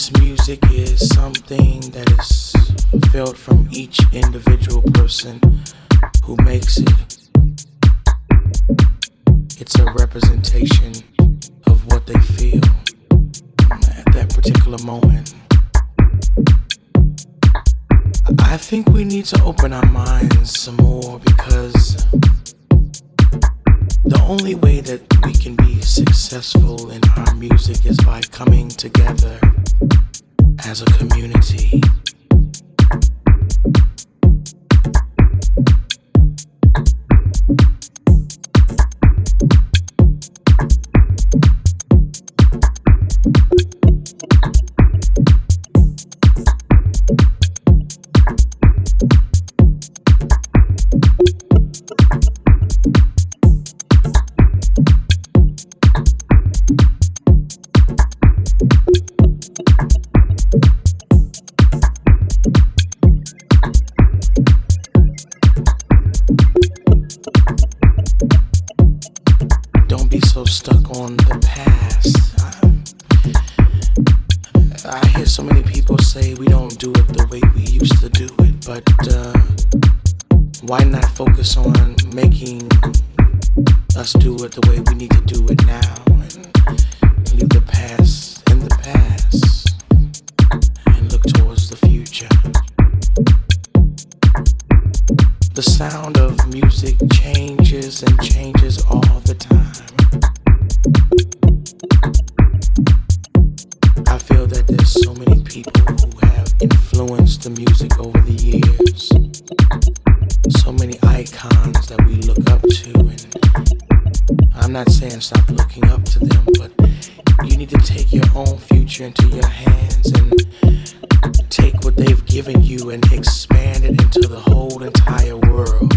This music is something that is felt from each individual person who makes it. It's a representation of what they feel at that particular moment. I think we need to open our minds some more because the only way that we can be successful in our music is by coming together as a community. Why not focus on making us do it the way we need to do it now and leave the past in the past and look towards the future? The sound of music changes and changes all the time. I feel that there's so many people who have influenced the music icons that we look up to and I'm not saying stop looking up to them, but you need to take your own future into your hands and take what they've given you and expand it into the whole entire world,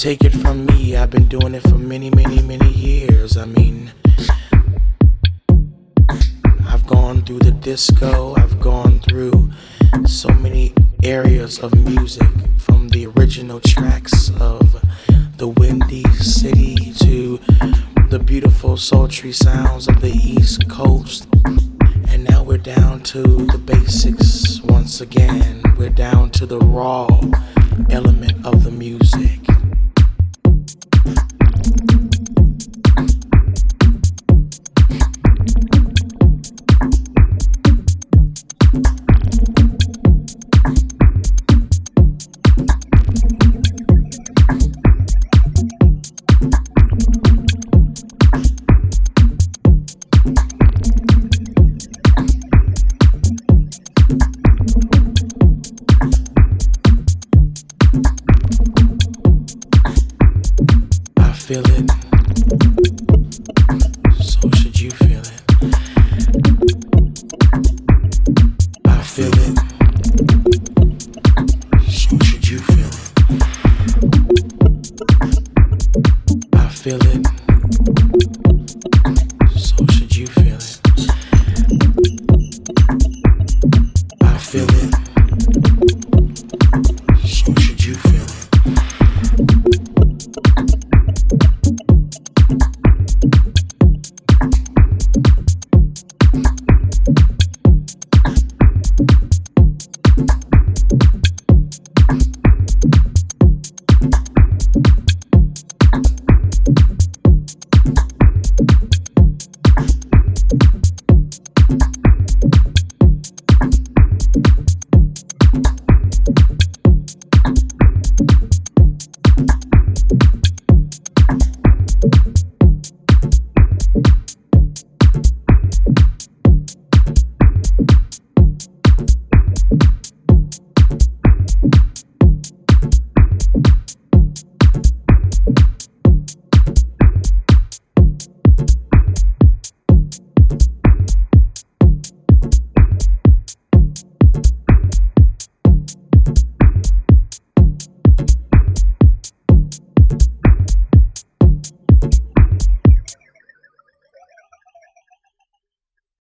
Take it from me, I've been doing it for many, many, many years. I mean, I've gone through the disco, I've gone through so many areas of music from the original tracks of the Windy City to the beautiful sultry sounds of the East Coast. And now we're down to the basics once again. We're down to the raw element of the music.